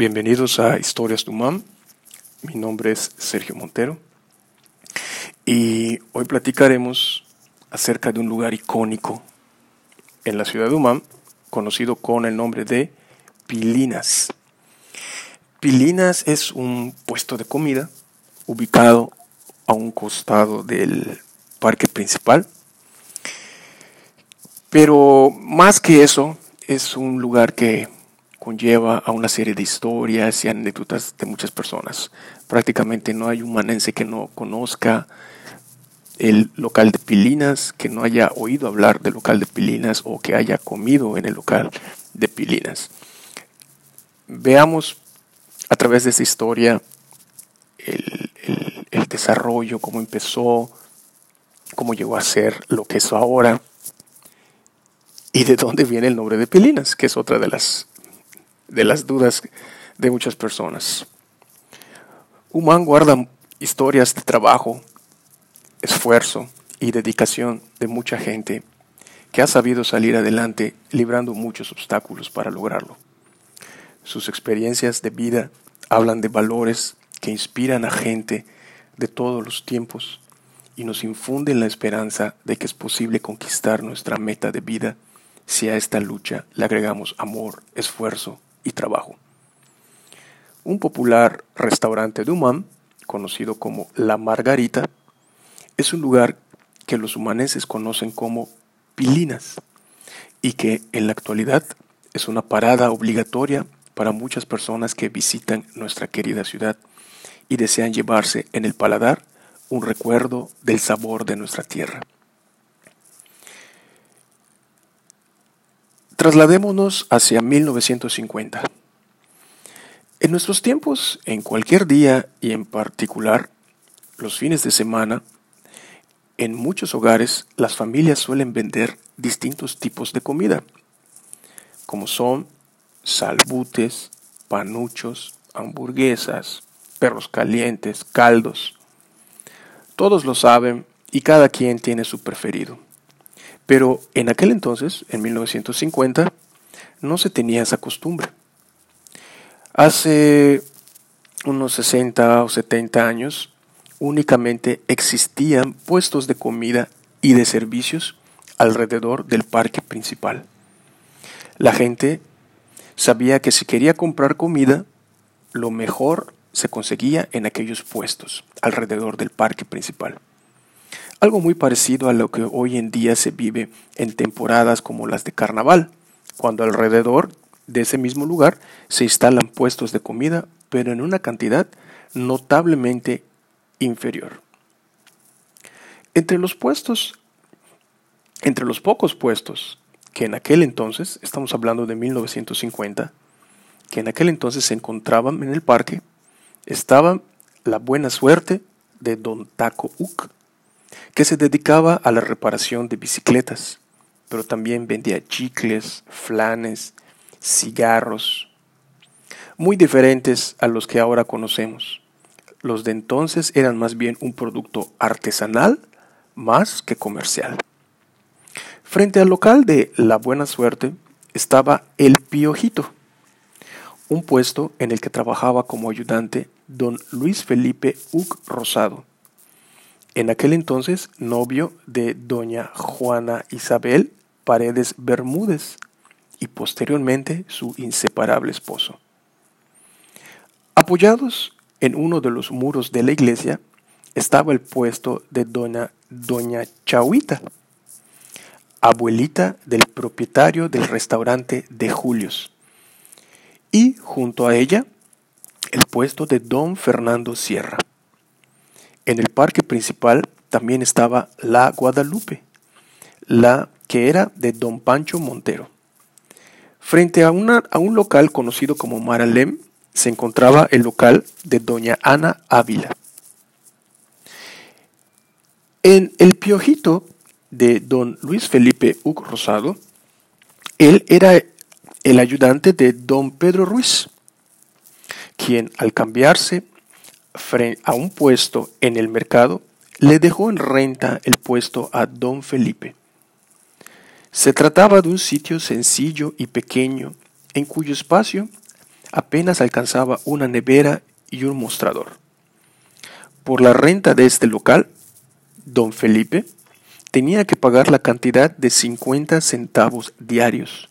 Bienvenidos a Historias de UMAM. Mi nombre es Sergio Montero y hoy platicaremos acerca de un lugar icónico en la ciudad de UMAM conocido con el nombre de Pilinas. Pilinas es un puesto de comida ubicado a un costado del parque principal. Pero más que eso, es un lugar que conlleva a una serie de historias y anécdotas de muchas personas. Prácticamente no hay un manense que no conozca el local de Pilinas, que no haya oído hablar del local de Pilinas o que haya comido en el local de Pilinas. Veamos a través de esta historia el desarrollo, cómo empezó, cómo llegó a ser lo que es ahora y de dónde viene el nombre de Pilinas, que es otra de las de las dudas de muchas personas. Human guarda historias de trabajo, esfuerzo y dedicación de mucha gente que ha sabido salir adelante librando muchos obstáculos para lograrlo. Sus experiencias de vida hablan de valores que inspiran a gente de todos los tiempos y nos infunden la esperanza de que es posible conquistar nuestra meta de vida si a esta lucha le agregamos amor, esfuerzo y trabajo. Un popular restaurante de conocido como La Margarita, es un lugar que los humaneses conocen como Pilinas y que en la actualidad es una parada obligatoria para muchas personas que visitan nuestra querida ciudad y desean llevarse en el paladar un recuerdo del sabor de nuestra tierra. Trasladémonos hacia 1950. En nuestros tiempos, en cualquier día y en particular los fines de semana, en muchos hogares las familias suelen vender distintos tipos de comida, como son salbutes, panuchos, hamburguesas, perros calientes, caldos. Todos lo saben y cada quien tiene su preferido. Pero en aquel entonces, en 1950, no se tenía esa costumbre. Hace unos 60 o 70 años, únicamente existían puestos de comida y de servicios alrededor del parque principal. La gente sabía que si quería comprar comida, lo mejor se conseguía en aquellos puestos alrededor del parque principal. Algo muy parecido a lo que hoy en día se vive en temporadas como las de carnaval, cuando alrededor de ese mismo lugar se instalan puestos de comida, pero en una cantidad notablemente inferior. Entre los puestos, entre los pocos puestos que en aquel entonces, estamos hablando de 1950, que en aquel entonces se encontraban en el parque, estaba la buena suerte de Don Taco Uc, que se dedicaba a la reparación de bicicletas, pero también vendía chicles, flanes, cigarros, muy diferentes a los que ahora conocemos. Los de entonces eran más bien un producto artesanal más que comercial. Frente al local de La Buena Suerte estaba El Piojito, un puesto en el que trabajaba como ayudante don Luis Felipe Uc Rosado, en aquel entonces novio de doña Juana Isabel Paredes Bermúdez y posteriormente su inseparable esposo. Apoyados en uno de los muros de la iglesia estaba el puesto de doña, doña Chauita, abuelita del propietario del restaurante de Julios, y junto a ella el puesto de don Fernando Sierra. En el parque principal también estaba la Guadalupe, la que era de don Pancho Montero. Frente a, una, a un local conocido como Maralem se encontraba el local de doña Ana Ávila. En el piojito de don Luis Felipe Hugo Rosado, él era el ayudante de don Pedro Ruiz, quien al cambiarse a un puesto en el mercado, le dejó en renta el puesto a don Felipe. Se trataba de un sitio sencillo y pequeño, en cuyo espacio apenas alcanzaba una nevera y un mostrador. Por la renta de este local, don Felipe tenía que pagar la cantidad de 50 centavos diarios,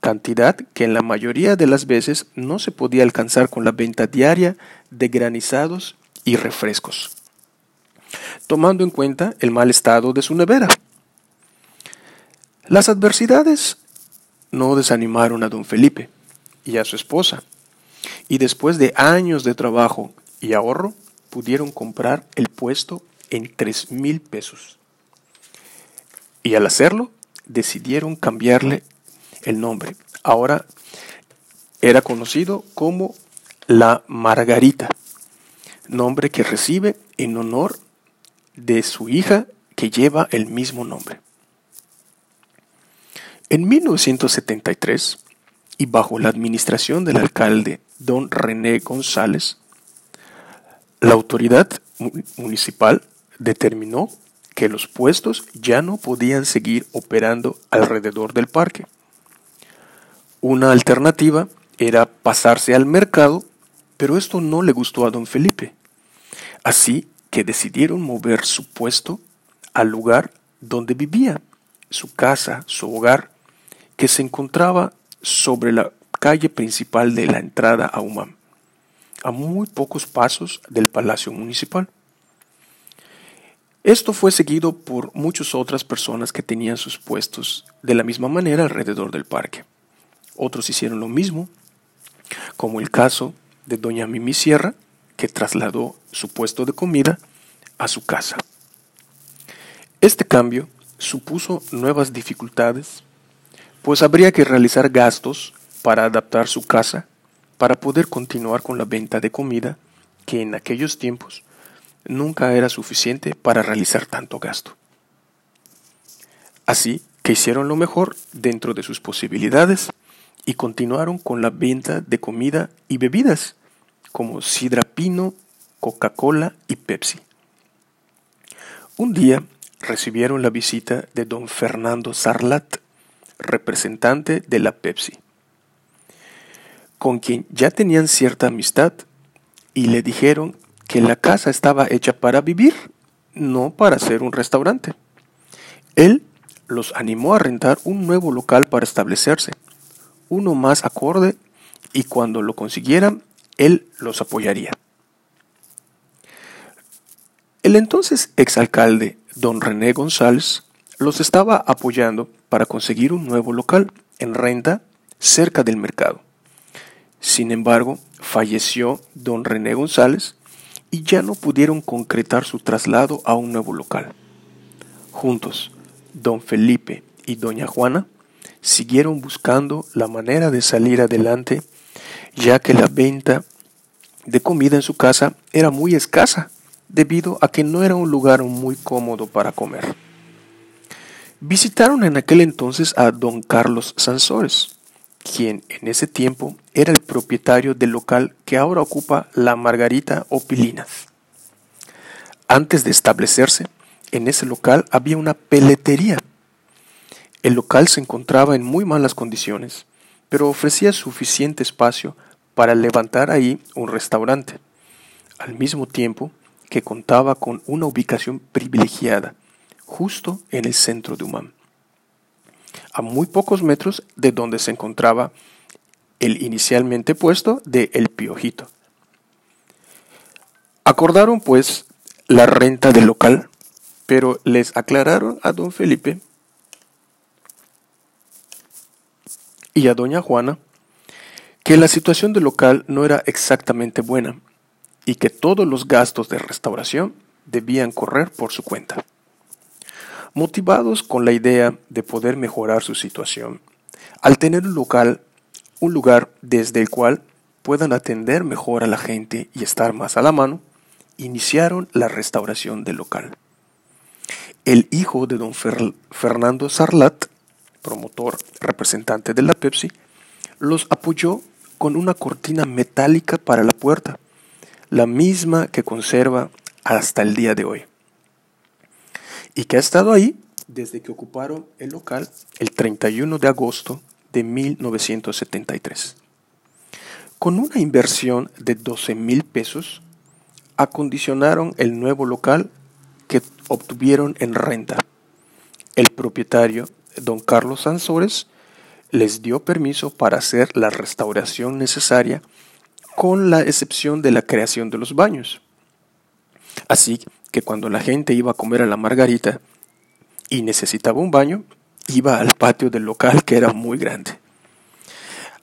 cantidad que en la mayoría de las veces no se podía alcanzar con la venta diaria de granizados y refrescos, tomando en cuenta el mal estado de su nevera. Las adversidades no desanimaron a don Felipe y a su esposa, y después de años de trabajo y ahorro, pudieron comprar el puesto en tres mil pesos. Y al hacerlo, decidieron cambiarle el nombre. Ahora era conocido como la Margarita, nombre que recibe en honor de su hija que lleva el mismo nombre. En 1973, y bajo la administración del alcalde don René González, la autoridad municipal determinó que los puestos ya no podían seguir operando alrededor del parque. Una alternativa era pasarse al mercado, pero esto no le gustó a don Felipe. Así que decidieron mover su puesto al lugar donde vivía, su casa, su hogar, que se encontraba sobre la calle principal de la entrada a Umam, a muy pocos pasos del Palacio Municipal. Esto fue seguido por muchas otras personas que tenían sus puestos de la misma manera alrededor del parque. Otros hicieron lo mismo, como el caso de doña Mimi Sierra, que trasladó su puesto de comida a su casa. Este cambio supuso nuevas dificultades, pues habría que realizar gastos para adaptar su casa para poder continuar con la venta de comida que en aquellos tiempos nunca era suficiente para realizar tanto gasto. Así que hicieron lo mejor dentro de sus posibilidades y continuaron con la venta de comida y bebidas como sidra pino, Coca-Cola y Pepsi. Un día recibieron la visita de don Fernando Sarlat, representante de la Pepsi, con quien ya tenían cierta amistad y le dijeron que la casa estaba hecha para vivir, no para ser un restaurante. Él los animó a rentar un nuevo local para establecerse, uno más acorde, y cuando lo consiguieran, él los apoyaría. El entonces exalcalde don René González los estaba apoyando para conseguir un nuevo local en renta cerca del mercado. Sin embargo, falleció don René González y ya no pudieron concretar su traslado a un nuevo local. Juntos, don Felipe y doña Juana siguieron buscando la manera de salir adelante, ya que la venta de comida en su casa era muy escasa, debido a que no era un lugar muy cómodo para comer. Visitaron en aquel entonces a don Carlos Sansores, quien en ese tiempo era el propietario del local que ahora ocupa la Margarita Opilinas. Antes de establecerse, en ese local había una peletería. El local se encontraba en muy malas condiciones, pero ofrecía suficiente espacio para levantar ahí un restaurante, al mismo tiempo que contaba con una ubicación privilegiada, justo en el centro de Umam a muy pocos metros de donde se encontraba el inicialmente puesto de El Piojito. Acordaron pues la renta del local, pero les aclararon a don Felipe y a doña Juana que la situación del local no era exactamente buena y que todos los gastos de restauración debían correr por su cuenta. Motivados con la idea de poder mejorar su situación, al tener un local, un lugar desde el cual puedan atender mejor a la gente y estar más a la mano, iniciaron la restauración del local. El hijo de don Fernando Sarlat, promotor representante de la Pepsi, los apoyó con una cortina metálica para la puerta, la misma que conserva hasta el día de hoy y que ha estado ahí desde que ocuparon el local el 31 de agosto de 1973. Con una inversión de 12 mil pesos, acondicionaron el nuevo local que obtuvieron en renta. El propietario, don Carlos Sansores, les dio permiso para hacer la restauración necesaria con la excepción de la creación de los baños. Así que cuando la gente iba a comer a la margarita y necesitaba un baño, iba al patio del local que era muy grande.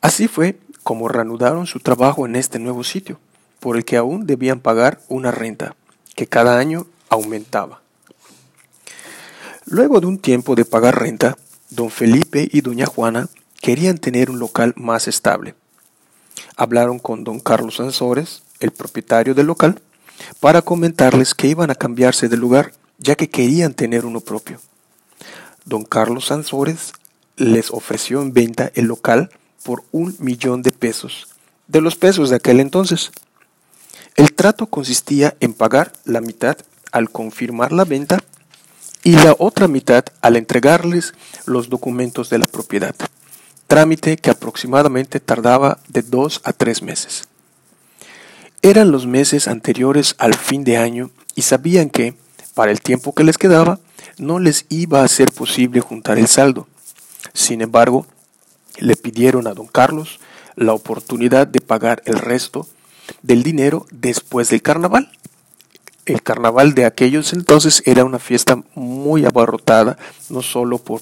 Así fue como reanudaron su trabajo en este nuevo sitio, por el que aún debían pagar una renta, que cada año aumentaba. Luego de un tiempo de pagar renta, don Felipe y doña Juana querían tener un local más estable. Hablaron con don Carlos Ansores, el propietario del local, para comentarles que iban a cambiarse de lugar, ya que querían tener uno propio. Don Carlos Ansores les ofreció en venta el local por un millón de pesos, de los pesos de aquel entonces. El trato consistía en pagar la mitad al confirmar la venta y la otra mitad al entregarles los documentos de la propiedad, trámite que aproximadamente tardaba de dos a tres meses. Eran los meses anteriores al fin de año y sabían que, para el tiempo que les quedaba, no les iba a ser posible juntar el saldo. Sin embargo, le pidieron a don Carlos la oportunidad de pagar el resto del dinero después del carnaval. El carnaval de aquellos entonces era una fiesta muy abarrotada, no solo por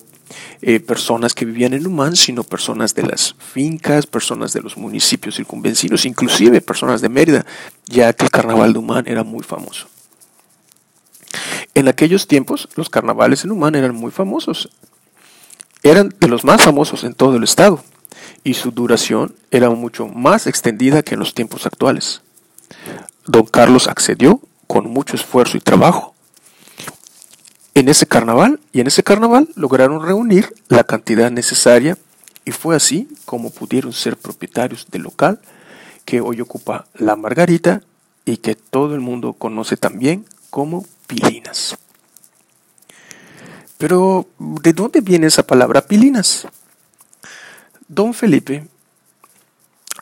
eh, personas que vivían en Humán, sino personas de las fincas, personas de los municipios circunvencinos, inclusive personas de Mérida, ya que el carnaval de Humán era muy famoso. En aquellos tiempos, los carnavales en Humán eran muy famosos eran de los más famosos en todo el estado y su duración era mucho más extendida que en los tiempos actuales. Don Carlos accedió con mucho esfuerzo y trabajo en ese carnaval y en ese carnaval lograron reunir la cantidad necesaria y fue así como pudieron ser propietarios del local que hoy ocupa la Margarita y que todo el mundo conoce también como Pilinas. Pero, ¿de dónde viene esa palabra pilinas? Don Felipe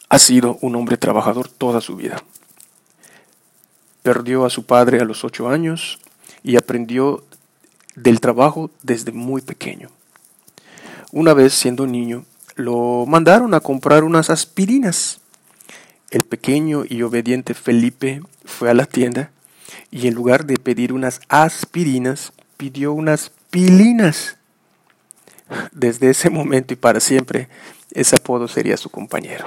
ha sido un hombre trabajador toda su vida. Perdió a su padre a los ocho años y aprendió del trabajo desde muy pequeño. Una vez siendo niño, lo mandaron a comprar unas aspirinas. El pequeño y obediente Felipe fue a la tienda y en lugar de pedir unas aspirinas, pidió unas pilinas. Desde ese momento y para siempre, ese apodo sería su compañero.